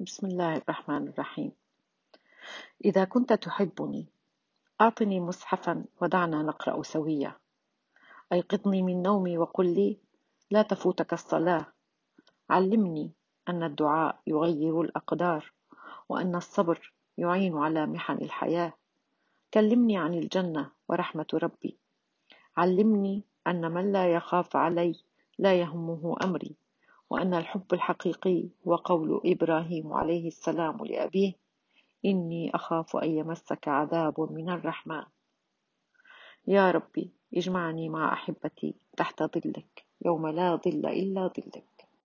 بسم الله الرحمن الرحيم. إذا كنت تحبني أعطني مصحفا ودعنا نقرأ سويا. أيقظني من نومي وقل لي لا تفوتك الصلاة. علمني أن الدعاء يغير الأقدار وأن الصبر يعين على محن الحياة. كلمني عن الجنة ورحمة ربي. علمني أن من لا يخاف علي لا يهمه أمري. وأن الحب الحقيقي هو قول إبراهيم عليه السلام لأبيه إني أخاف أن يمسك عذاب من الرحمن. يا ربي اجمعني مع أحبتي تحت ظلك يوم لا ظل إلا ظلك.